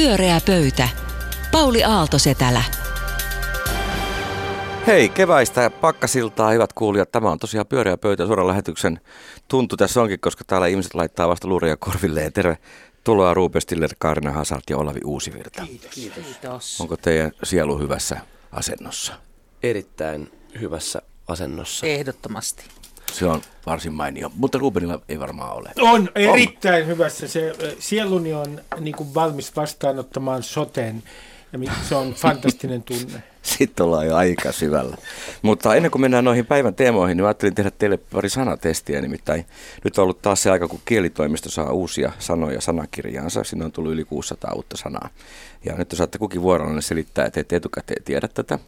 Pyöreä pöytä. Pauli Aalto-Setälä. Hei, keväistä pakkasiltaa, hyvät kuulijat. Tämä on tosiaan pyöreä pöytä suoran lähetyksen tuntu tässä onkin, koska täällä ihmiset laittaa vasta luuria korvilleen. Tervetuloa Ruben Stiller, Kaarina Hasart ja Olavi Uusivirta. Kiitos. Kiitos. Onko teidän sielu hyvässä asennossa? Erittäin hyvässä asennossa. Ehdottomasti. Se on varsin mainio, mutta Rubenilla ei varmaan ole. On erittäin on. hyvässä. Se, sieluni on niin kuin valmis vastaanottamaan soten ja se on fantastinen tunne. Sitten ollaan jo aika syvällä. Mutta ennen kuin mennään noihin päivän teemoihin, niin ajattelin tehdä teille pari sanatestiä. Nimittäin nyt on ollut taas se aika, kun kielitoimisto saa uusia sanoja sanakirjaansa. Siinä on tullut yli 600 uutta sanaa. Ja nyt saatte kukin vuorollinen selittää, että ette etukäteen tiedä tätä,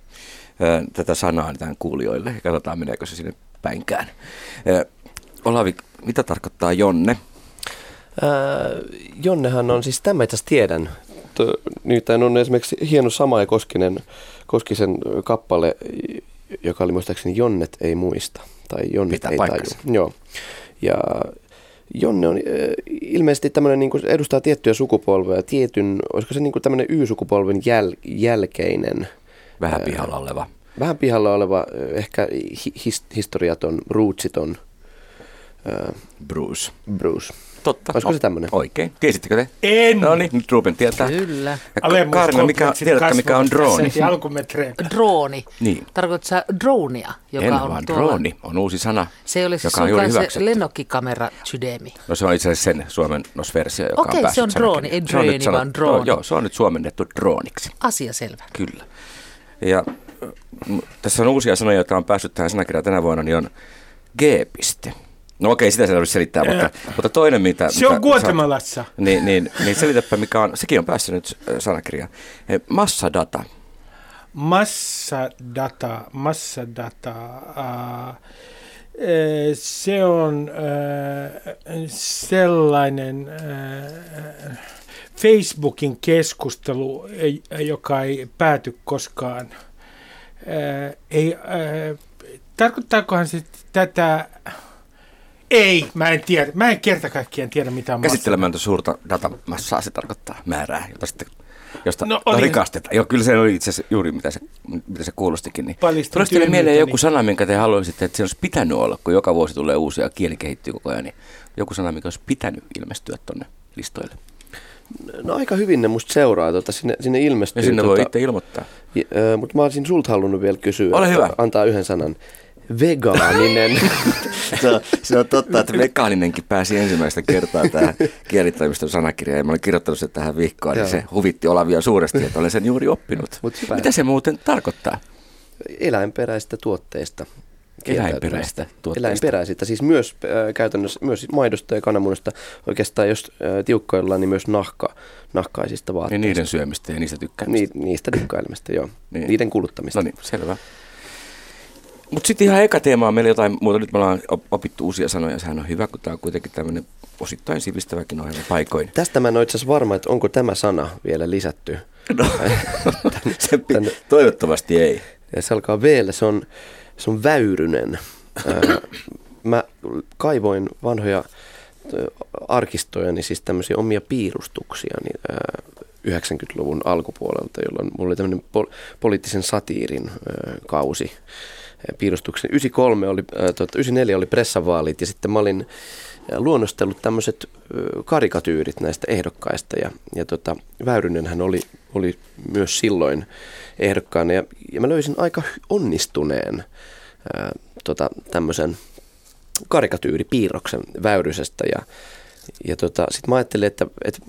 tätä sanaa tähän kuulijoille. Ja katsotaan, meneekö se sinne päinkään. Olavi, mitä tarkoittaa Jonne? Ää, Jonnehan on, siis tämä itse tiedän, niitä on esimerkiksi hieno sama ja Koskinen, Koskisen kappale, joka oli muistaakseni Jonnet ei muista. Tai Jonnet Pitää ei paikkansa. taju. Joo. Ja Jonne on ilmeisesti tämmöinen, niin kuin edustaa tiettyä sukupolvea, tietyn, olisiko se niin kuin tämmöinen Y-sukupolven jäl, jälkeinen. Vähän pihalla oleva. Vähän pihalla oleva, ehkä his, historiaton, rootsiton. Bruce. Bruce. Totta. Olisiko se tämmöinen? Oikein. Tiesittekö te? En. No niin, nyt Ruben tietää. Kyllä. Ja Kaarina, mikä, tiedätkö mikä on drooni? Drooni. Niin. Tarkoitatko sä dronia, joka en on vaan tuolla... drooni on uusi sana, Se oli joka on juuri se hyväksytty. lennokkikamera sydämi. No se on itse asiassa sen suomen versio, joka Okei, on päässyt se on drooni, ei Se on nyt drööni, sanottu- vaan drooni. Joo, se on nyt suomennettu drooniksi. Asia selvä. Kyllä. Ja tässä on uusia sanoja, jotka on päässyt tähän sanakirjaan tänä vuonna, niin on G-piste. No okei, sitä se tarvitsee selittää, mutta, mutta toinen mitä... Se on mitä Guatemalassa. Niin, niin, niin selitäpä, mikä on, sekin on päässyt nyt sanakirjaan. Massadata. Massadata, massadata. Äh, se on äh, sellainen äh, Facebookin keskustelu, joka ei pääty koskaan. Äh, ei, äh, tarkoittaakohan se tätä... Ei, mä en tiedä. Mä en kerta kaikkiaan tiedä, mitä on Käsittelemättä suurta datamassaa se tarkoittaa määrää, jota sitten josta No, no, oli- rikastetaan. Joo, kyllä se oli itse asiassa juuri mitä se, mitä se kuulostikin. Niin. Tuleeko teille mieleen tyhmyyteni. joku sana, minkä te haluaisitte, että se olisi pitänyt olla, kun joka vuosi tulee uusia, kieli kehittyy koko ajan, niin joku sana, mikä olisi pitänyt ilmestyä tuonne listoille. No aika hyvin ne musta seuraa, tota, sinne, sinne ilmestyy. Ja sinne tota, voi itse ilmoittaa. Mutta mä olisin sulta halunnut vielä kysyä. Ole hyvä. Antaa yhden sanan. Vegaaninen. se, on, se on totta, että vegaaninenkin pääsi ensimmäistä kertaa tähän kielitoimiston sanakirjaan. Ja mä olen kirjoittanut sen tähän vihkoon, niin se huvitti Olavia suuresti, että olen sen juuri oppinut. Mut hyvä. Mitä se muuten tarkoittaa? Eläinperäistä tuotteista. Eläinperäistä tuotteista. Eläinperäisistä, siis myös äh, käytännössä myös maidosta ja kananmunasta. Oikeastaan jos äh, tiukkoillaan, niin myös nahka, nahkaisista Niin vaatteista. niiden syömistä ja niistä tykkäämistä. Ni, niistä dikkailemista, joo. Niin. Niiden kuluttamista. No niin, selvä. Mutta sitten ihan eka teema on meillä jotain muuta. Nyt me ollaan op- opittu uusia sanoja. Sehän on hyvä, kun tämä on kuitenkin tämmöinen osittain sivistäväkin ohjelma paikoin. Tästä mä en ole itse asiassa varma, että onko tämä sana vielä lisätty. No, se, pi- tänne- toivottavasti ei. Ja se alkaa v se on, se on väyrynen. Mä kaivoin vanhoja arkistoja, niin siis tämmöisiä omia piirustuksia niin, ää, 90-luvun alkupuolelta, jolloin mulla oli tämmöinen pol- poliittisen satiirin ää, kausi piirustuksen. 93 oli, ää, tota, 94 oli pressavaalit ja sitten mä olin luonnostellut tämmöiset karikatyyrit näistä ehdokkaista ja, ja tota, Väyrynenhän oli, oli myös silloin ehdokkaana ja, ja mä löysin aika onnistuneen ää, tota, tämmöisen karikatyyripiirroksen Väyrysestä ja, ja tota, sitten mä ajattelin, että, että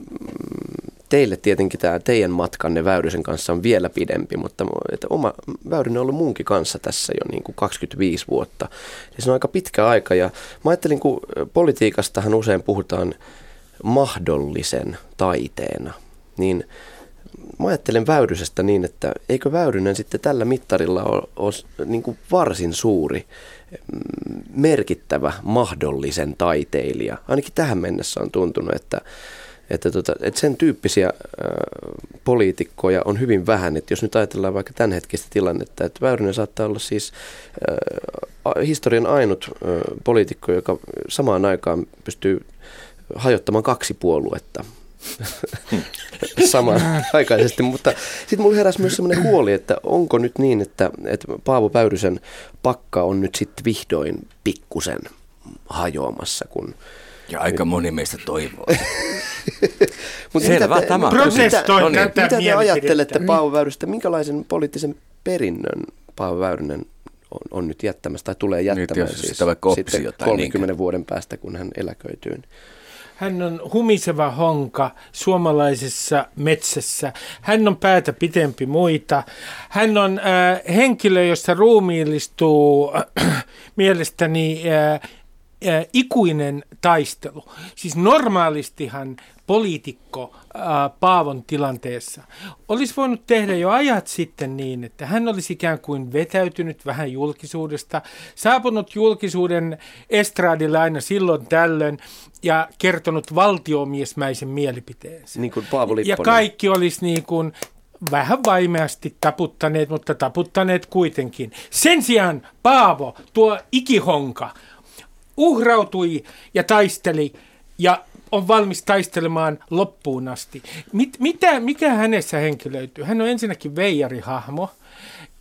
teille tietenkin tämä teidän matkanne Väyrysen kanssa on vielä pidempi, mutta että oma Väyrynen on ollut munkin kanssa tässä jo niin kuin 25 vuotta. Ja se on aika pitkä aika ja mä ajattelin, kun politiikastahan usein puhutaan mahdollisen taiteena, niin mä ajattelen Väyrysestä niin, että eikö Väyrynen sitten tällä mittarilla ole, ole niin kuin varsin suuri, merkittävä mahdollisen taiteilija. Ainakin tähän mennessä on tuntunut, että, että, tota, että sen tyyppisiä äh, poliitikkoja on hyvin vähän. Että jos nyt ajatellaan vaikka tämänhetkistä tilannetta, että Väyrynen saattaa olla siis äh, historian ainut äh, poliitikko, joka samaan aikaan pystyy hajottamaan kaksi puoluetta. samaan aikaisesti. Mutta sitten mulla heräsi myös sellainen huoli, että onko nyt niin, että, että Paavo Väyrysen pakka on nyt sitten vihdoin pikkusen hajoamassa, kun Ja aika moni meistä toivoo. Mutta Selvä, mitä te, tämä on mitä, Protestoin mitä, No niin. tätä mitä te mielipidettä. ajattelette Paavo Väyrystä? Minkälaisen poliittisen perinnön Paavo Väyrynen on, on nyt jättämässä tai tulee jättämään jos siis sitä vaikka oppisi sitten jotain, 30 vuoden päästä, kun hän eläköityy? Hän on humiseva honka suomalaisessa metsässä. Hän on päätä pitempi muita. Hän on äh, henkilö, jossa ruumiillistuu äh, mielestäni äh, äh, ikuinen taistelu. Siis normaalistihan poliitikko äh, Paavon tilanteessa olisi voinut tehdä jo ajat sitten niin, että hän olisi ikään kuin vetäytynyt vähän julkisuudesta, saapunut julkisuuden estraadille aina silloin tällöin ja kertonut valtiomiesmäisen mielipiteensä. Niin kuin Paavo ja Lipponen. kaikki olisi niin kuin vähän vaimeasti taputtaneet, mutta taputtaneet kuitenkin. Sen sijaan Paavo, tuo ikihonka, uhrautui ja taisteli ja on valmis taistelemaan loppuun asti. Mit, mitä, mikä hänessä henkilöityy? Hän on ensinnäkin veijarihahmo,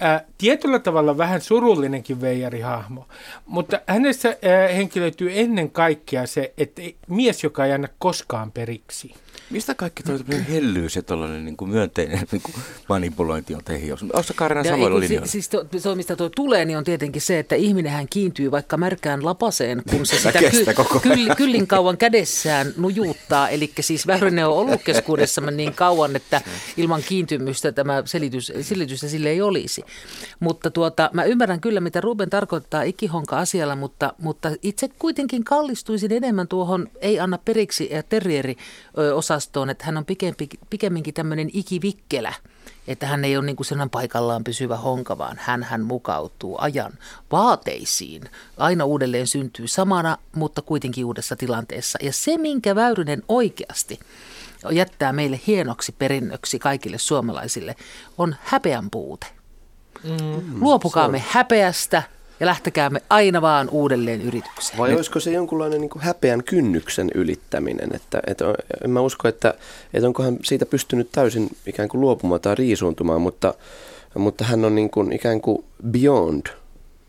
ää, tietyllä tavalla vähän surullinenkin veijarihahmo, mutta hänessä ää, henkilöityy ennen kaikkea se, että mies, joka ei anna koskaan periksi. Mistä kaikki tuo hellyys ja tällainen niin kuin myönteinen niin kuin manipulointi on teihin? Kaarina Ja ei, samoilla linjoilla? si, siis to, se, mistä tuo tulee, niin on tietenkin se, että ihminen hän kiintyy vaikka märkään lapaseen, kun se sitä ajan. kyll, kyllin kauan kädessään nujuuttaa. Eli siis Väyrynen on ollut keskuudessamme niin kauan, että ilman kiintymystä tämä selitys, selitystä sille ei olisi. Mutta tuota, mä ymmärrän kyllä, mitä Ruben tarkoittaa ikihonka-asialla, mutta, mutta itse kuitenkin kallistuisin enemmän tuohon ei anna periksi ja terrieri-osastoon, että hän on pikempi, pikemminkin tämmöinen ikivikkelä. Että hän ei ole niin kuin sellainen paikallaan pysyvä honka, vaan hän, hän mukautuu ajan vaateisiin. Aina uudelleen syntyy samana, mutta kuitenkin uudessa tilanteessa. Ja se, minkä Väyrynen oikeasti jättää meille hienoksi perinnöksi kaikille suomalaisille, on häpeän puute. Mm, Luopukaamme häpeästä ja lähtekäämme aina vaan uudelleen yritykseen. Vai olisiko se jonkunlainen niin kuin häpeän kynnyksen ylittäminen? Että, että en mä usko, että, että onkohan siitä pystynyt täysin ikään kuin luopumaan tai riisuuntumaan, mutta, mutta hän on niin kuin ikään kuin beyond.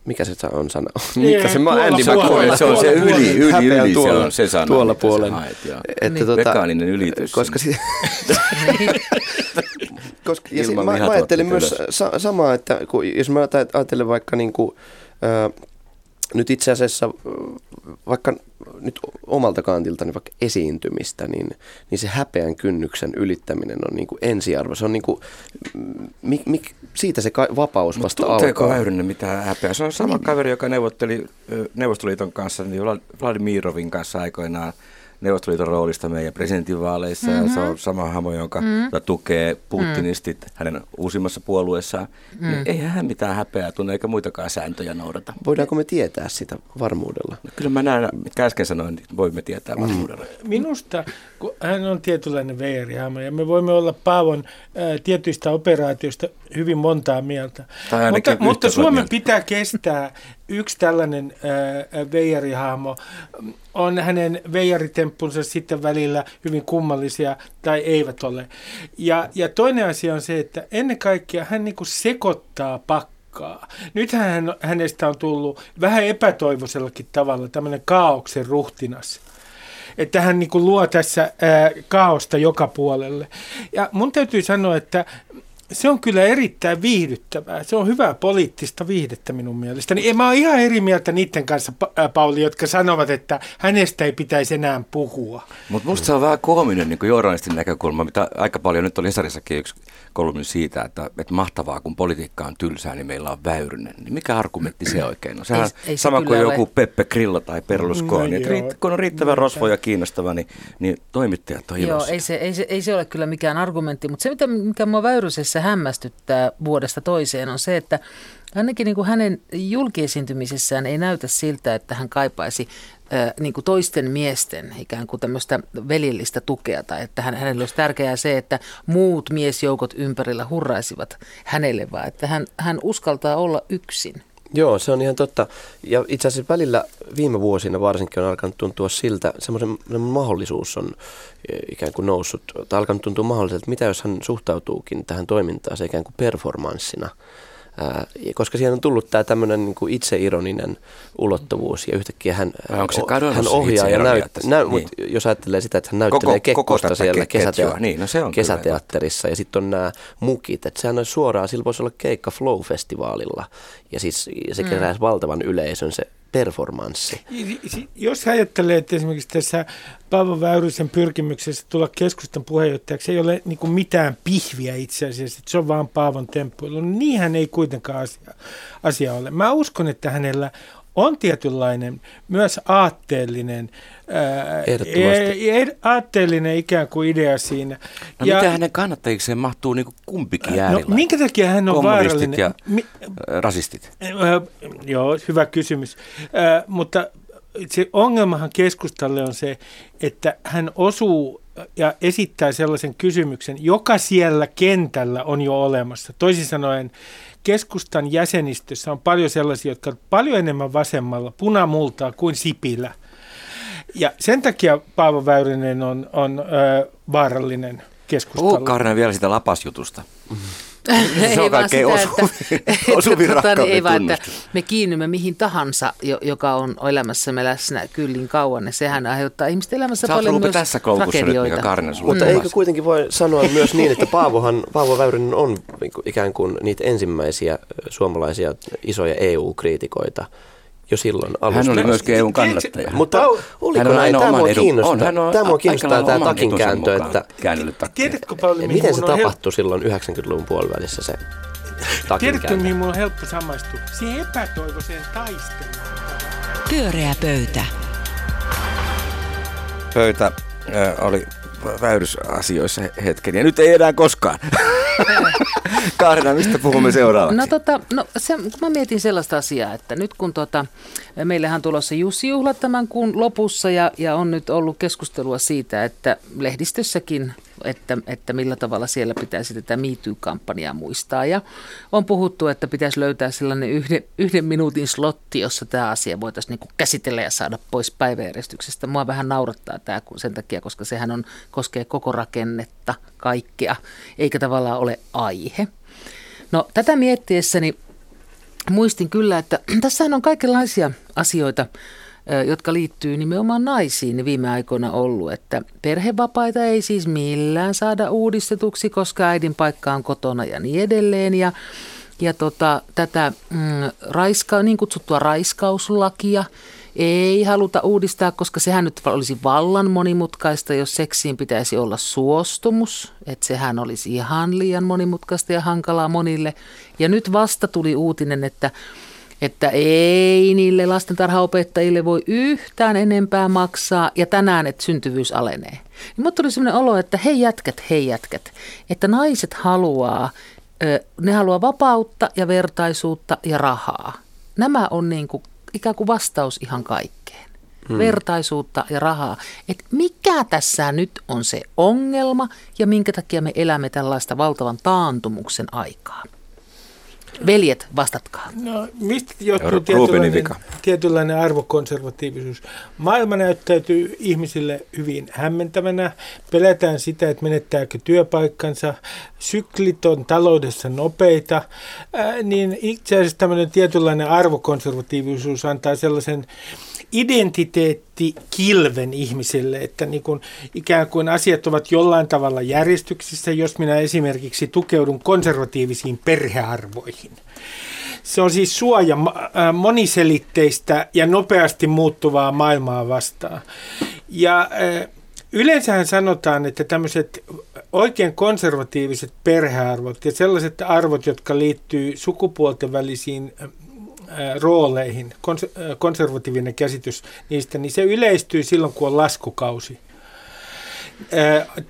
Mikä se on sana? Mikä se? Mä tuolla Andy McCoy. se on se yli, yli, Häpeän yli, se tuolla- on se sana, tuolla puolen. haet. Että Niin. Mekaaninen ylitys Koska, si- koska ja si- mä, mä ajattelin myös sa- samaa, että kun, jos mä ajat- ajattelen vaikka niin kuin, äh, nyt itse asiassa vaikka nyt omalta kantiltani vaikka esiintymistä, niin, niin se häpeän kynnyksen ylittäminen on niin kuin ensiarvo. Se on niin kuin, mi, mi, siitä se ka- vapaus Mutta vasta tunteeko alkaa. Väyrynen mitään häpeää? Se on sama kaveri, joka neuvotteli Neuvostoliiton kanssa, niin Vlad- Vladimirovin kanssa aikoinaan Neuvostoliiton roolista meidän presidentinvaaleissa. Mm-hmm. Ja se on sama hamo, jonka mm-hmm. tukee putinistit mm. hänen uusimmassa puolueessaan. Mm. Niin eihän hän mitään häpeää tunne eikä muitakaan sääntöjä noudata. Voidaanko me tietää sitä varmuudella? No, kyllä mä näen, mitkä äsken sanoin, niin voimme tietää varmuudella. Minusta, kun hän on tietynlainen veijärihahmo ja me voimme olla Paavon ää, tietyistä operaatioista hyvin montaa mieltä. Mutta, mutta Suomen mieltä. pitää kestää yksi tällainen veijarihahmo. On hänen veijaritemppunsa sitten välillä hyvin kummallisia tai eivät ole. Ja, ja toinen asia on se, että ennen kaikkea hän niin sekoittaa pakkaa. Nythän hän, hänestä on tullut vähän epätoivoisellakin tavalla tämmöinen kaauksen ruhtinas että hän niin kuin luo tässä ää, kaaosta joka puolelle. Ja mun täytyy sanoa, että se on kyllä erittäin viihdyttävää. Se on hyvää poliittista viihdettä minun mielestäni. Ja mä oon ihan eri mieltä niiden kanssa, ää, Pauli, jotka sanovat, että hänestä ei pitäisi enää puhua. Mutta musta se on vähän koominen niin journalistin näkökulma, mitä aika paljon nyt oli Hesarissakin yksi kolumni siitä, että, että mahtavaa, kun politiikka on tylsää, niin meillä on väyrynen. Niin mikä argumentti se oikein on? Sehän Ei- ei se sama kuin kyllä joku ole. Peppe Grillo tai Berlusconi. No riitt- kun on riittävän rosvo ja kiinnostava, niin, niin toimittajat on Joo, ei se, ei, se, ei se ole kyllä mikään argumentti, mutta se mitä, mikä mua Väyrysessä hämmästyttää vuodesta toiseen on se, että ainakin niin kuin hänen julkiesiintymisessään ei näytä siltä, että hän kaipaisi niin kuin toisten miesten ikään kuin tämmöistä veljellistä tukea tai että hän, hänelle olisi tärkeää se, että muut miesjoukot ympärillä hurraisivat hänelle, vaan että hän, hän uskaltaa olla yksin. Joo, se on ihan totta. Ja itse asiassa välillä viime vuosina varsinkin on alkanut tuntua siltä, semmoisen mahdollisuus on eh, ikään kuin noussut, tai alkanut tuntua mahdolliselta, että mitä jos hän suhtautuukin tähän toimintaan se ikään kuin performanssina – koska siihen on tullut tämä tämmöinen niin kuin itseironinen ulottuvuus ja yhtäkkiä hän, onko se hän ohjaa ja näyttää. Näy, niin. jos ajattelee sitä, että hän näyttelee koko, Kekkosta koko siellä kesätea- niin, no se on kesäteatterissa ja sitten on nämä mukit, että sehän on suoraan, sillä voisi olla keikka Flow-festivaalilla ja siis se mm. keräisi valtavan yleisön se performanssi. Jos ajattelee, että esimerkiksi tässä Paavo Väyrysen pyrkimyksessä tulla keskustan puheenjohtajaksi ei ole niin mitään pihviä itse asiassa, että se on vaan Paavon temppuilu, niin niinhän ei kuitenkaan asia, asia ole. Mä uskon, että hänellä on tietynlainen myös aatteellinen, ää, e, e, aatteellinen ikään kuin idea siinä. No ja, mitä hänen kannattajikseen mahtuu niin kuin kumpikin äärillä? No, minkä takia hän on vaarallinen? ja Mi, rasistit. Ää, joo, hyvä kysymys. Ää, mutta se ongelmahan keskustalle on se, että hän osuu ja esittää sellaisen kysymyksen, joka siellä kentällä on jo olemassa. Toisin sanoen, keskustan jäsenistössä on paljon sellaisia, jotka ovat paljon enemmän vasemmalla punamultaa kuin Sipilä. Ja sen takia Paavo Väyrynen on, on ö, vaarallinen keskustalle. Puhu vielä sitä lapasjutusta. se on vaan sitä, osu, että, tota, niin ei vaan, että me kiinnymme mihin tahansa, joka on elämässämme läsnä kyllin kauan. Ja sehän aiheuttaa ihmisten elämässä Sä paljon myös tässä tragedioita. Nyt, Karne, Mutta eikö kuitenkin voi sanoa myös niin, että Paavohan, Paavo Väyrynen on ikään kuin niitä ensimmäisiä suomalaisia isoja EU-kriitikoita, jo silloin alusta. Hän oli myöskin EUn kannattaja. Mutta oliko hän näin? Tämä mua kiinnostaa, on, hän on tämä mua kiinnostaa tämä takin kääntö. Että, Tiedätkö, Pauli, miten se tapahtui hel... silloin 90-luvun puolivälissä se takin Tiedätkö, kääntö? mihin mulla on helppo samaistua? Siihen epätoivoiseen taisteluun. Pyöreä pöytä. Pöytä äh, oli väyrysasioissa hetken, ja nyt ei enää koskaan. Kaarina, mistä puhumme seuraavaksi? No, tota, no se, mä mietin sellaista asiaa, että nyt kun tota, meillähän on tulossa Jussi-juhlat tämän kuun lopussa ja, ja on nyt ollut keskustelua siitä, että lehdistössäkin että, että millä tavalla siellä pitäisi tätä MeToo-kampanjaa muistaa. Ja on puhuttu, että pitäisi löytää sellainen yhden, yhden minuutin slotti, jossa tämä asia voitaisiin niin käsitellä ja saada pois päiväjärjestyksestä. Mua vähän naurattaa tämä sen takia, koska sehän on, koskee koko rakennetta, kaikkea, eikä tavallaan ole aihe. No tätä miettiessäni muistin kyllä, että tässä on kaikenlaisia asioita, jotka liittyy nimenomaan naisiin viime aikoina ollut, että perhevapaita ei siis millään saada uudistetuksi, koska äidin paikka on kotona ja niin edelleen. Ja, ja tota, tätä mm, raiska, niin kutsuttua raiskauslakia ei haluta uudistaa, koska sehän nyt olisi vallan monimutkaista, jos seksiin pitäisi olla suostumus. Että sehän olisi ihan liian monimutkaista ja hankalaa monille. Ja nyt vasta tuli uutinen, että että ei niille lastentarhaopettajille voi yhtään enempää maksaa ja tänään, että syntyvyys alenee. Niin mutta tuli sellainen olo, että hei jätkät, hei jätkät, että naiset haluaa, ne haluaa vapautta ja vertaisuutta ja rahaa. Nämä on niin kuin, ikään kuin vastaus ihan kaikkeen. Hmm. Vertaisuutta ja rahaa. Et mikä tässä nyt on se ongelma ja minkä takia me elämme tällaista valtavan taantumuksen aikaa? Veljet, vastatkaa. No, mistä johtuu tietynlainen, tietynlainen arvokonservatiivisuus? Maailma näyttäytyy ihmisille hyvin hämmentävänä. Pelätään sitä, että menettääkö työpaikkansa. Syklit on taloudessa nopeita. Niin itse asiassa tämmöinen tietynlainen arvokonservatiivisuus antaa sellaisen identiteettikilven ihmisille, että niin kuin ikään kuin asiat ovat jollain tavalla järjestyksissä, jos minä esimerkiksi tukeudun konservatiivisiin perhearvoihin. Se on siis suoja moniselitteistä ja nopeasti muuttuvaa maailmaa vastaan. Ja yleensähän sanotaan, että tämmöiset oikein konservatiiviset perhearvot ja sellaiset arvot, jotka liittyy sukupuolten välisiin äh, rooleihin, konservatiivinen käsitys niistä, niin se yleistyy silloin, kun on laskukausi.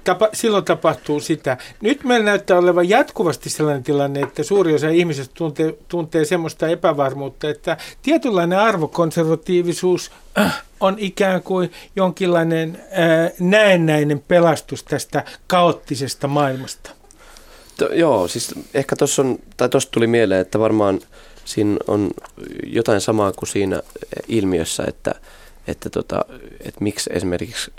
Tapa, silloin tapahtuu sitä. Nyt meillä näyttää olevan jatkuvasti sellainen tilanne, että suuri osa ihmisistä tuntee, tuntee semmoista epävarmuutta, että tietynlainen arvokonservatiivisuus on ikään kuin jonkinlainen näennäinen pelastus tästä kaoottisesta maailmasta. To, joo, siis ehkä tuossa on, tai tuli mieleen, että varmaan siinä on jotain samaa kuin siinä ilmiössä, että, että, tota, että miksi esimerkiksi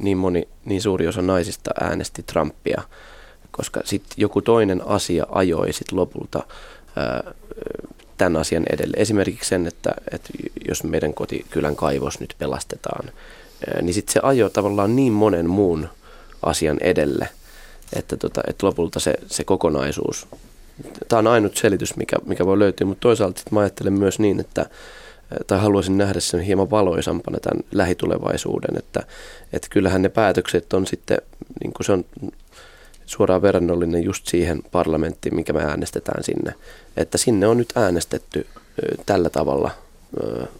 niin moni, niin suuri osa naisista äänesti Trumpia, koska sitten joku toinen asia ajoi sitten lopulta tämän asian edelle. Esimerkiksi sen, että, että jos meidän kotikylän kaivos nyt pelastetaan, niin sitten se ajoi tavallaan niin monen muun asian edelle, että, tota, että lopulta se, se kokonaisuus, tämä on ainut selitys, mikä, mikä voi löytyä, mutta toisaalta mä ajattelen myös niin, että tai haluaisin nähdä sen hieman valoisampana tämän lähitulevaisuuden, että, että kyllähän ne päätökset on sitten, niin kuin se on suoraan verrannollinen just siihen parlamenttiin, minkä me äänestetään sinne. Että sinne on nyt äänestetty tällä tavalla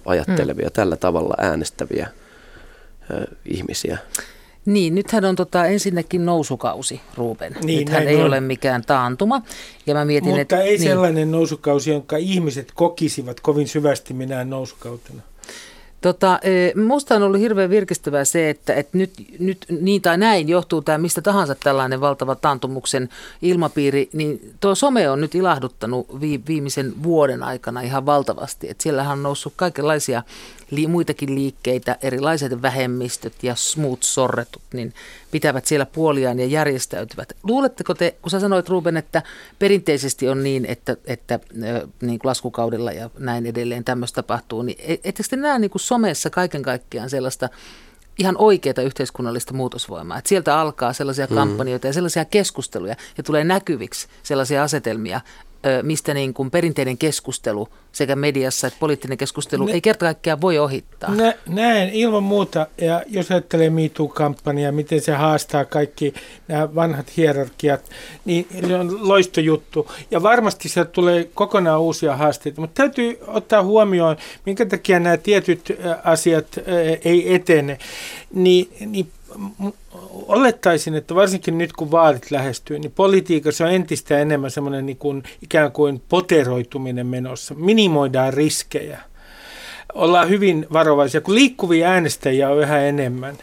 ajattelevia, mm. tällä tavalla äänestäviä ihmisiä. Niin, nythän on tota ensinnäkin nousukausi, Ruben. Niin, nythän ei on. ole mikään taantuma. Ja mä mietin, Mutta että, ei niin. sellainen nousukausi, jonka ihmiset kokisivat kovin syvästi minään nousukautena. Tota, e, musta on ollut hirveän virkistävää se, että, että nyt, nyt niin tai näin johtuu tämä mistä tahansa tällainen valtava taantumuksen ilmapiiri, niin tuo some on nyt ilahduttanut viimeisen vuoden aikana ihan valtavasti. Että siellähän on noussut kaikenlaisia li, muitakin liikkeitä, erilaiset vähemmistöt ja smooth sorretut, niin pitävät siellä puoliaan ja järjestäytyvät. Luuletteko te, kun sä sanoit Ruben, että perinteisesti on niin, että, että niin kuin laskukaudella ja näin edelleen tämmöistä tapahtuu, niin e, ettekö te näe niin kuin somessa kaiken kaikkiaan sellaista ihan oikeaa yhteiskunnallista muutosvoimaa. Että sieltä alkaa sellaisia mm. kampanjoita ja sellaisia keskusteluja ja tulee näkyviksi sellaisia asetelmia, mistä niin kuin perinteinen keskustelu sekä mediassa että poliittinen keskustelu ne, ei kerta kaikkiaan voi ohittaa. Nä, näin ilman muuta, ja jos ajattelee MeToo-kampanjaa, miten se haastaa kaikki nämä vanhat hierarkiat, niin se on loistojuttu. Ja varmasti se tulee kokonaan uusia haasteita, mutta täytyy ottaa huomioon, minkä takia nämä tietyt asiat ei etene. Niin, niin olettaisin, että varsinkin nyt kun vaalit lähestyy, niin politiikassa on entistä enemmän semmoinen niin kuin, ikään kuin poteroituminen menossa. Minimoidaan riskejä. Ollaan hyvin varovaisia. Kun liikkuvia äänestäjiä on yhä enemmän,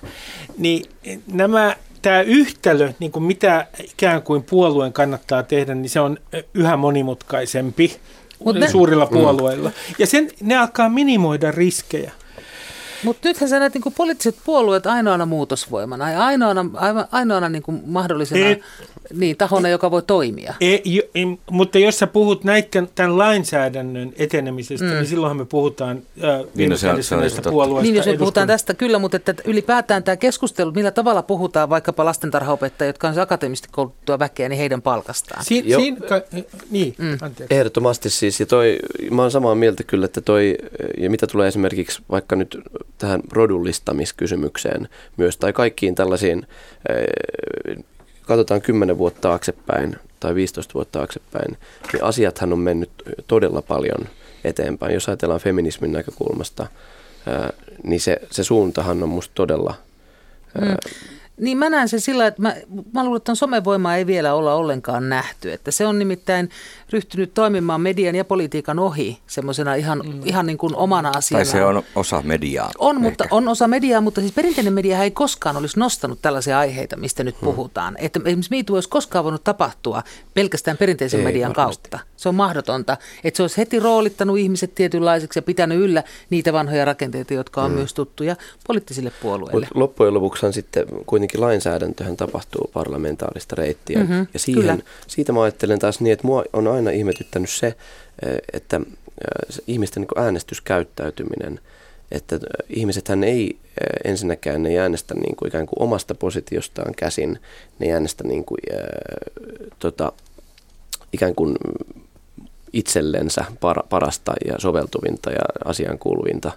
niin nämä tämä yhtälö, niin kuin mitä ikään kuin puolueen kannattaa tehdä, niin se on yhä monimutkaisempi Mut ne, suurilla mm. puolueilla. Ja sen, ne alkaa minimoida riskejä. Mutta nythän sä näet niin poliittiset puolueet ainoana muutosvoimana ja ainoana, ainoana niin kuin mahdollisena ei, niin, tahona, joka voi toimia. Ei, ei, mutta jos sä puhut näiden, tämän lainsäädännön etenemisestä, mm. niin silloinhan me puhutaan äh, niin, no, se se näistä puolueista. Niin, jos me puhutaan tästä kyllä, mutta että ylipäätään tämä keskustelu, millä tavalla puhutaan vaikkapa lastentarhaopettajia, jotka on akateemisesti kouluttua väkeä, niin heidän palkastaan. Siin, siin, ka, niin, mm. Ehdottomasti siis, ja toi, mä oon samaa mieltä kyllä, että toi, ja mitä tulee esimerkiksi vaikka nyt tähän rodullistamiskysymykseen myös, tai kaikkiin tällaisiin, eh, katsotaan 10 vuotta taaksepäin tai 15 vuotta taaksepäin, niin asiathan on mennyt todella paljon eteenpäin. Jos ajatellaan feminismin näkökulmasta, eh, niin se, se suuntahan on musta todella mm. Niin mä näen sen sillä, että mä, mä luulen, että somevoimaa ei vielä olla ollenkaan nähty. Että se on nimittäin ryhtynyt toimimaan median ja politiikan ohi semmoisena ihan, mm. ihan niin kuin omana asiana. Tai se on osa mediaa. On, mutta, on osa mediaa, mutta siis perinteinen media ei koskaan olisi nostanut tällaisia aiheita, mistä nyt hmm. puhutaan. Että esimerkiksi MeToo olisi koskaan voinut tapahtua pelkästään perinteisen ei, median varmasti. kautta. Se on mahdotonta. Että se olisi heti roolittanut ihmiset tietynlaiseksi ja pitänyt yllä niitä vanhoja rakenteita, jotka on hmm. myös tuttuja poliittisille puolueille. Mut loppujen lopuksi sitten kuitenkin lainsäädäntöhän tapahtuu parlamentaarista reittiä. Mm-hmm, ja siihen, siitä mä ajattelen taas niin, että mua on aina ihmetyttänyt se, että ihmisten niin äänestyskäyttäytyminen, että ihmisethän ei ensinnäkään ne äänestä niin kuin ikään kuin omasta positiostaan käsin, ne äänestä niin kuin, ää, tota, ikään kuin itsellensä par, parasta ja soveltuvinta ja asiaan kuuluvinta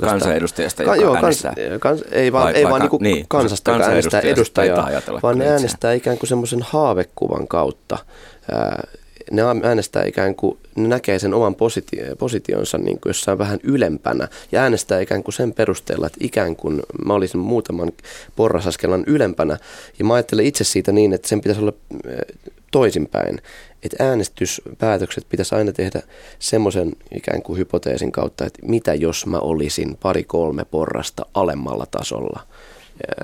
kansanedustajasta, joka joo, kans, kans, ei vaan, vai, ei vaan niin niin, kansasta, joka äänestää edustajaa, vaan ne äänestää ikään kuin semmoisen haavekuvan kautta. Ne äänestää ikään kuin, ne näkee sen oman positi- positionsa niin kuin jossain vähän ylempänä ja äänestää ikään kuin sen perusteella, että ikään kuin mä olisin muutaman porrasaskelan ylempänä. Ja mä ajattelen itse siitä niin, että sen pitäisi olla toisinpäin että äänestyspäätökset pitäisi aina tehdä semmoisen ikään kuin hypoteesin kautta, että mitä jos mä olisin pari-kolme porrasta alemmalla tasolla.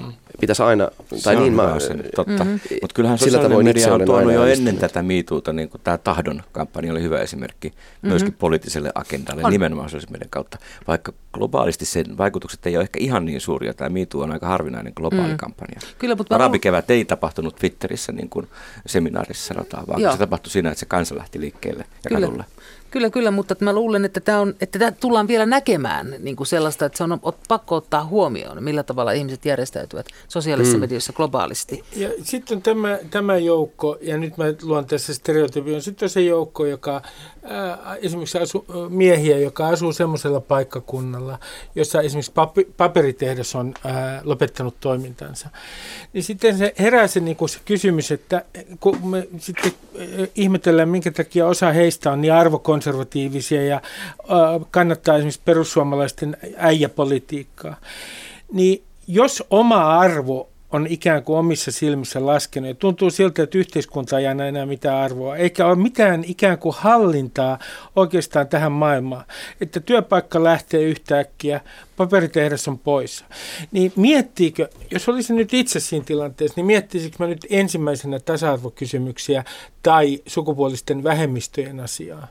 Mm. pitäisi aina, tai se niin mä, sen, totta. Mm-hmm. Mutta kyllähän sillä tavoin media on tuonut jo ennen tätä miituuta, niin kuin tämä tahdon kampanja oli hyvä esimerkki mm-hmm. myöskin poliittiselle agendalle on. nimenomaan meidän kautta. Vaikka globaalisti sen vaikutukset ei ole ehkä ihan niin suuria, tämä miitu on aika harvinainen globaali mm. kampanja. Kyllä, mutta Arabikevät ei tapahtunut Twitterissä niin kuin seminaarissa sanotaan, vaan Joo. se tapahtui siinä, että se kansa lähti liikkeelle ja Kyllä. kadulle. Kyllä, kyllä, mutta mä luulen, että tämä, on, että tämä tullaan vielä näkemään niin kuin sellaista, että se on pakko ottaa huomioon, millä tavalla ihmiset järjestäytyvät sosiaalisessa mm. mediassa globaalisti. Ja sitten on tämä, tämä joukko, ja nyt mä luon tässä stereotypion, sitten on se joukko, joka esimerkiksi asu, miehiä, joka asuu semmoisella paikkakunnalla, jossa esimerkiksi papi, paperitehdas on ää, lopettanut toimintansa. Niin sitten se herää se, niin kuin se kysymys, että kun me sitten ihmetellään, minkä takia osa heistä on niin arvokonservatiivisia ja ää, kannattaa esimerkiksi perussuomalaisten äijäpolitiikkaa, niin jos oma arvo on ikään kuin omissa silmissä laskenut. Ja tuntuu siltä, että yhteiskunta ei anna enää mitään arvoa, eikä ole mitään ikään kuin hallintaa oikeastaan tähän maailmaan. Että työpaikka lähtee yhtäkkiä, paperitehdas on poissa. Niin miettiikö, jos olisin nyt itse siinä tilanteessa, niin miettisikö mä nyt ensimmäisenä tasa-arvokysymyksiä tai sukupuolisten vähemmistöjen asiaa?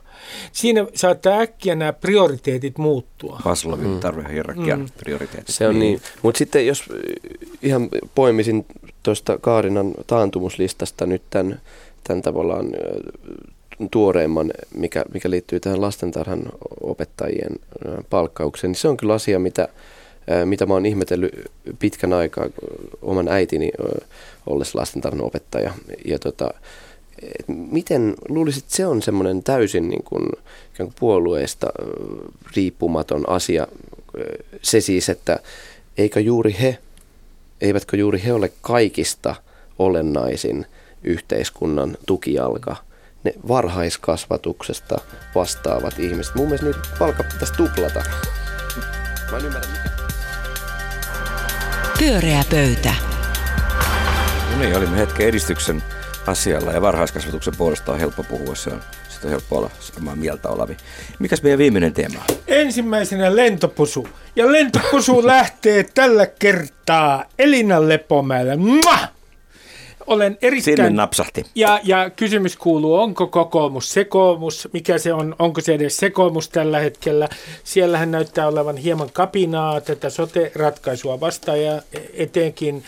Siinä saattaa äkkiä nämä prioriteetit muuttua. Maslovin mm. tarvehierarkian mm. prioriteetit. Se on niin. niin. Mutta sitten jos ihan poimisin tuosta Kaarinan taantumuslistasta nyt tämän, tämän tavallaan tuoreimman, mikä, mikä liittyy tähän lastentarhan opettajien palkkaukseen, niin se on kyllä asia, mitä, mitä mä oon ihmetellyt pitkän aikaa oman äitini ollessa lastentarhan opettaja. Ja tota, et miten luulisit, että se on semmoinen täysin niin kuin, kuin puolueesta riippumaton asia, se siis, että eikö juuri he, eivätkö juuri he ole kaikista olennaisin yhteiskunnan tukijalka – ne varhaiskasvatuksesta vastaavat ihmiset. Mun mielestä niitä palkka pitäisi tuplata. Mä en ymmärrä mikä. Pyöreä pöytä. No niin, olimme hetken edistyksen asialla ja varhaiskasvatuksen puolesta on helppo puhua. Se on, sitä on helppo olla samaa mieltä Olavi. Mikäs meidän viimeinen teema Ensimmäisenä lentopusu. Ja lentopusu lähtee tällä kertaa Elina Lepomäelle. Mwah! Olen erittäin... Sinne napsahti. Ja, ja kysymys kuuluu, onko kokoomus sekoomus, mikä se on, onko se edes sekoomus tällä hetkellä. Siellähän näyttää olevan hieman kapinaa tätä sote-ratkaisua vastaan ja etenkin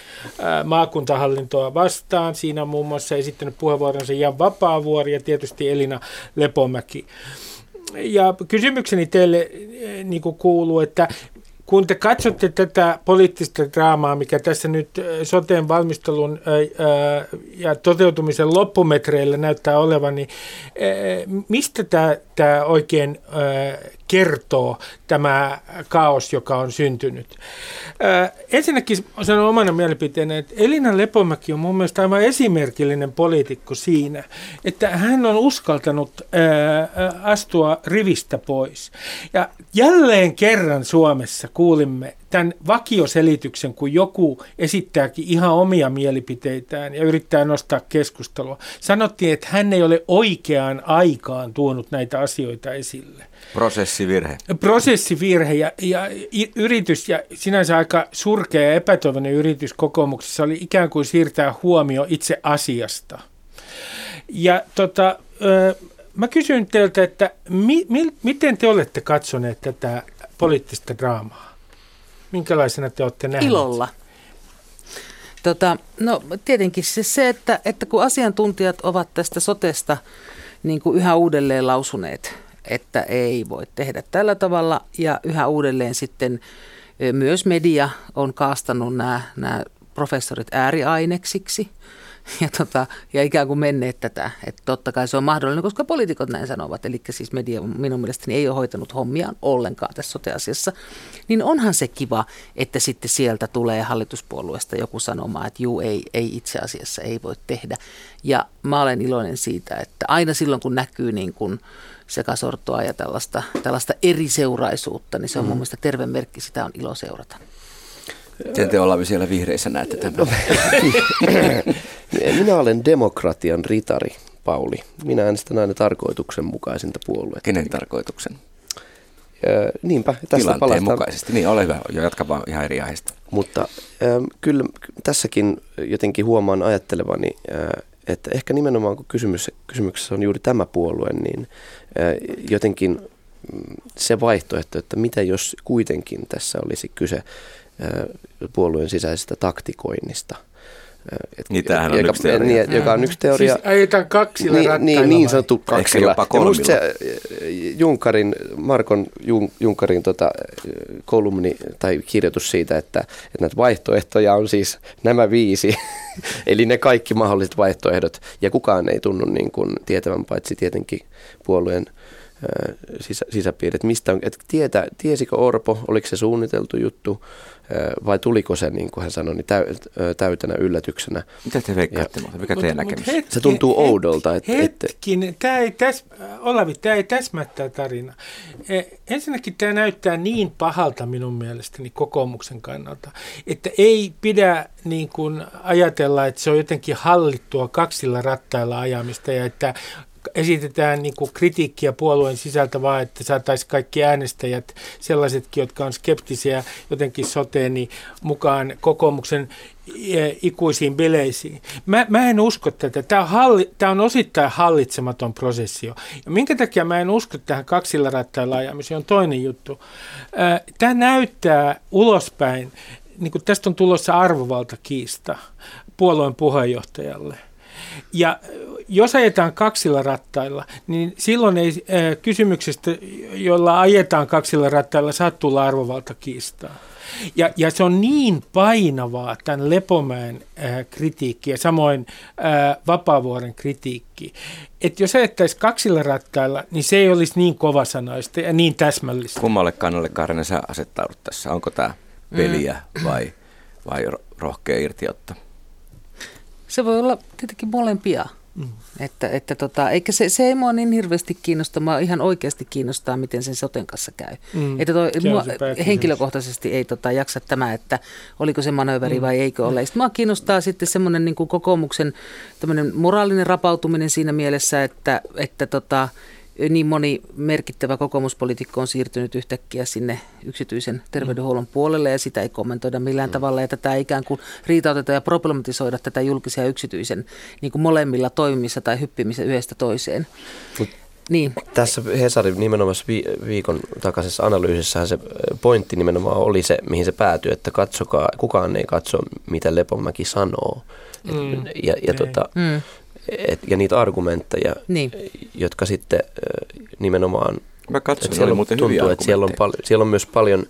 maakuntahallintoa vastaan. Siinä on muun muassa esittänyt puheenvuoronsa Jan Vapaavuori ja tietysti Elina Lepomäki. Ja kysymykseni teille niin kuuluu, että kun te katsotte tätä poliittista draamaa, mikä tässä nyt soteen valmistelun ja toteutumisen loppumetreillä näyttää olevan, niin mistä tämä oikein kertoo tämä kaos, joka on syntynyt. Ensinnäkin sanon omana mielipiteenä, että Elina Lepomäki on mun mielestä aivan esimerkillinen poliitikko siinä, että hän on uskaltanut astua rivistä pois. Ja jälleen kerran Suomessa kuulimme tämän vakioselityksen, kun joku esittääkin ihan omia mielipiteitään ja yrittää nostaa keskustelua. Sanottiin, että hän ei ole oikeaan aikaan tuonut näitä asioita esille. Prosessivirhe. Prosessivirhe ja, ja yritys, ja sinänsä aika surkea ja epätoivoinen yritys kokoomuksessa oli ikään kuin siirtää huomio itse asiasta. Ja tota, mä kysyn teiltä, että mi, mi, miten te olette katsoneet tätä poliittista draamaa? Minkälaisena te olette nähneet? Ilolla. Tota, no tietenkin se, se että, että kun asiantuntijat ovat tästä sotesta niin kuin yhä uudelleen lausuneet, että ei voi tehdä tällä tavalla ja yhä uudelleen sitten myös media on kaastanut nämä, nämä professorit ääriaineksiksi – ja, tota, ja ikään kuin menneet tätä. Että totta kai se on mahdollinen, koska poliitikot näin sanovat. Eli siis media minun mielestäni ei ole hoitanut hommiaan ollenkaan tässä sote-asiassa. Niin onhan se kiva, että sitten sieltä tulee hallituspuolueesta joku sanomaan, että juu, ei, ei itse asiassa ei voi tehdä. Ja mä olen iloinen siitä, että aina silloin kun näkyy niin kuin sekasortoa ja tällaista, tällaista eriseuraisuutta, niin se on mm. mun mielestä terve merkki, sitä on ilo seurata. Miten te Olavi siellä vihreissä näette tämän? Minä olen demokratian ritari, Pauli. Minä äänestän aina tarkoituksenmukaisinta puoluetta. Kenen tarkoituksen? niinpä, tästä Tilanteen palastaan. mukaisesti. Niin, ole hyvä. Jo jatka vaan ihan eri aiheesta. Mutta kyllä tässäkin jotenkin huomaan ajattelevani, että ehkä nimenomaan kun kysymys, kysymyksessä on juuri tämä puolue, niin jotenkin mm, se vaihtoehto, että mitä jos kuitenkin tässä olisi kyse puolueen sisäisestä taktikoinnista – et, niin tämähän on joka, yksi teoria. Niin, joka on yksi teoria. Siis ajetaan kaksilla niin, niin, niin sanottu kaksilla. Ja musta se Junkarin, Markon Jun, Junkarin tota, kolumni tai kirjoitus siitä, että, että näitä vaihtoehtoja on siis nämä viisi, eli ne kaikki mahdolliset vaihtoehdot, ja kukaan ei tunnu niin kuin tietävän paitsi tietenkin puolueen sisä, sisäpiirit, mistä on, että tietä, tiesikö Orpo, oliko se suunniteltu juttu, vai tuliko se, niin kuin hän sanoi, niin täytänä yllätyksenä. Mitä te veikkaatte, ja, mikä teidän näkemys? Hetki, se tuntuu hetki, oudolta. Että, hetkin, että... tämä ei, täs, Olavi, tämä ei täsmättää tarina. E, ensinnäkin tämä näyttää niin pahalta minun mielestäni kokoomuksen kannalta, että ei pidä niin kuin ajatella, että se on jotenkin hallittua kaksilla rattailla ajamista ja että esitetään niin kuin kritiikkiä puolueen sisältä vaan, että saataisiin kaikki äänestäjät, sellaisetkin, jotka on skeptisiä jotenkin soteen, niin mukaan kokoomuksen e, ikuisiin bileisiin. Mä, mä en usko tätä. Tämä on, halli, tämä on osittain hallitsematon prosessi. Ja minkä takia mä en usko tähän kaksilla rattailla ajamiseen on toinen juttu. Tämä näyttää ulospäin, niin kuin tästä on tulossa arvovaltakiista puolueen puheenjohtajalle. Ja jos ajetaan kaksilla rattailla, niin silloin ei äh, kysymyksestä, jolla ajetaan kaksilla rattailla, saa tulla arvovaltakiistaa. Ja, ja se on niin painavaa tämän Lepomäen äh, kritiikki ja samoin äh, Vapaavuoren kritiikki, että jos ajettaisiin kaksilla rattailla, niin se ei olisi niin kovasanaista ja niin täsmällistä. Kummalle kannalle Karne sä asettaudut tässä? Onko tämä peliä mm. vai, vai rohkea irtiotto? Se voi olla tietenkin molempia. Mm. Että, että tota, eikä se, se ei mua niin hirveästi kiinnosta, mä ihan oikeasti kiinnostaa, miten sen soten kanssa käy. Mm. Että toi, mua, henkilökohtaisesti ei tota, jaksa tämä, että oliko se manööveri mm. vai eikö ole. Sitten mua kiinnostaa sitten semmoinen niin kokoomuksen moraalinen rapautuminen siinä mielessä, että, että tota, niin moni merkittävä kokoomuspolitiikko on siirtynyt yhtäkkiä sinne yksityisen terveydenhuollon puolelle ja sitä ei kommentoida millään mm. tavalla ja tätä ikään kuin riitauteta ja problematisoida tätä julkisia ja yksityisen niin kuin molemmilla toimimissa tai hyppimissä yhdestä toiseen. Mut niin. Tässä Hesarin nimenomaan viikon takaisessa analyysissä se pointti nimenomaan oli se, mihin se päätyi, että katsokaa, kukaan ei katso, mitä Lepomäki sanoo. Mm. Et, ja ja tota, mm et, ja niitä argumentteja, niin. jotka sitten nimenomaan... Mä katson, siellä on, tuntuu, hyviä että siellä on, pal- siellä on myös paljon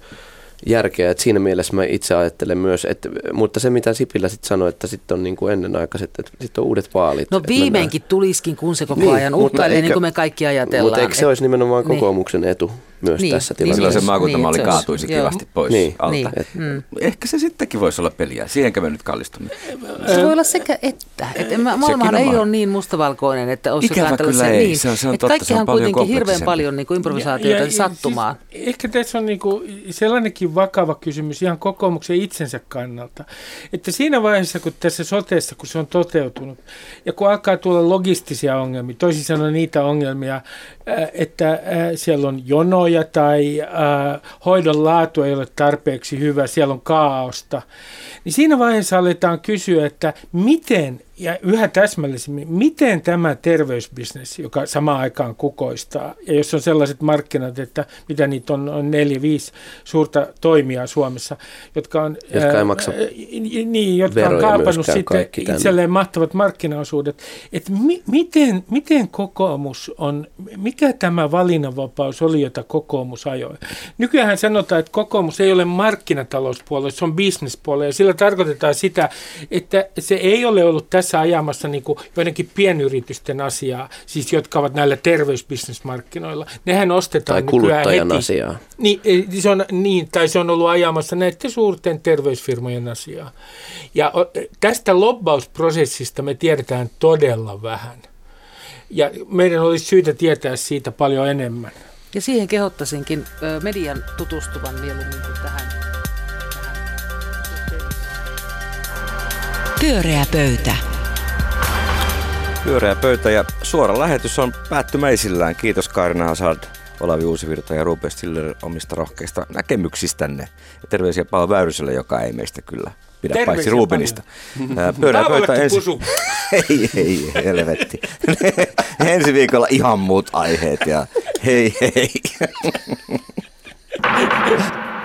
järkeä. Että siinä mielessä mä itse ajattelen myös, että, mutta se mitä Sipilä sitten sanoi, että sitten on niin kuin ennenaikaiset, että sitten on uudet vaalit. No viimeinkin mennään... tulisikin, kun se koko niin, ajan uhkailee, niin kuin me kaikki ajatellaan. Mutta eikö se olisi nimenomaan niin. kokoomuksen niin. etu myös niin, tässä tilanteessa? Silloin se maakuntamalli niin, kaatuisi joo. kivasti pois niin. alta. Niin. Et, mm. Ehkä se sittenkin voisi olla peliä. Siihenkö me nyt kallistumme? Se voi olla sekä että. että maailmahan ei ole niin mustavalkoinen, että olisi Ikävä jotain kyllä ei. Niin. Se on, se on että totta, kaikkihan on kuitenkin hirveän paljon niin kuin improvisaatioita ja, ja, sattumaan. Siis, ehkä tässä on niin kuin sellainenkin vakava kysymys ihan kokoomuksen itsensä kannalta. Että siinä vaiheessa, kun tässä soteessa, kun se on toteutunut, ja kun alkaa tulla logistisia ongelmia, toisin sanoen niitä ongelmia, että siellä on jonoja tai hoidon laatu ei ole tarpeeksi hyvä, siellä on kaaosta, niin siinä vaiheessa aletaan kysyä, että miten ja yhä täsmällisemmin, miten tämä terveysbisnes, joka samaan aikaan kukoistaa, ja jos on sellaiset markkinat, että mitä niitä on, on neljä, viisi suurta toimijaa Suomessa, jotka on, jotka, ei maksa ää, niin, jotka on kaapannut sitten itselleen mahtavat markkinaosuudet, että mi, miten, miten kokoomus on, mikä tämä valinnanvapaus oli, jota kokoomus ajoi? Nykyään sanotaan, että kokoomus ei ole markkinatalouspuolue, se on bisnespuolue, ja sillä tarkoitetaan sitä, että se ei ole ollut tässä tässä ajamassa niin kuin joidenkin pienyritysten asiaa, siis jotka ovat näillä terveysbisnesmarkkinoilla. Nehän ostetaan tai kuluttajan heti. asiaa. Niin, se on, niin, tai se on ollut ajamassa näiden suurten terveysfirmojen asiaa. Ja tästä lobbausprosessista me tiedetään todella vähän. Ja meidän olisi syytä tietää siitä paljon enemmän. Ja siihen kehottaisinkin median tutustuvan mieluummin kuin tähän. Pyöreä pöytä. Pyöreä pöytä ja suora lähetys on päättymäisillään. Kiitos Karina Hazard Olavi Uusivirta ja Ruben Stiller omista rohkeista näkemyksistänne. Ja terveisiä Paavo Väyryselle, joka ei meistä kyllä pidä Terveisiä paitsi Rubenista. Paavollekin pöytä ensi... ei, ei, helvetti. ensi viikolla ihan muut aiheet ja hei hei.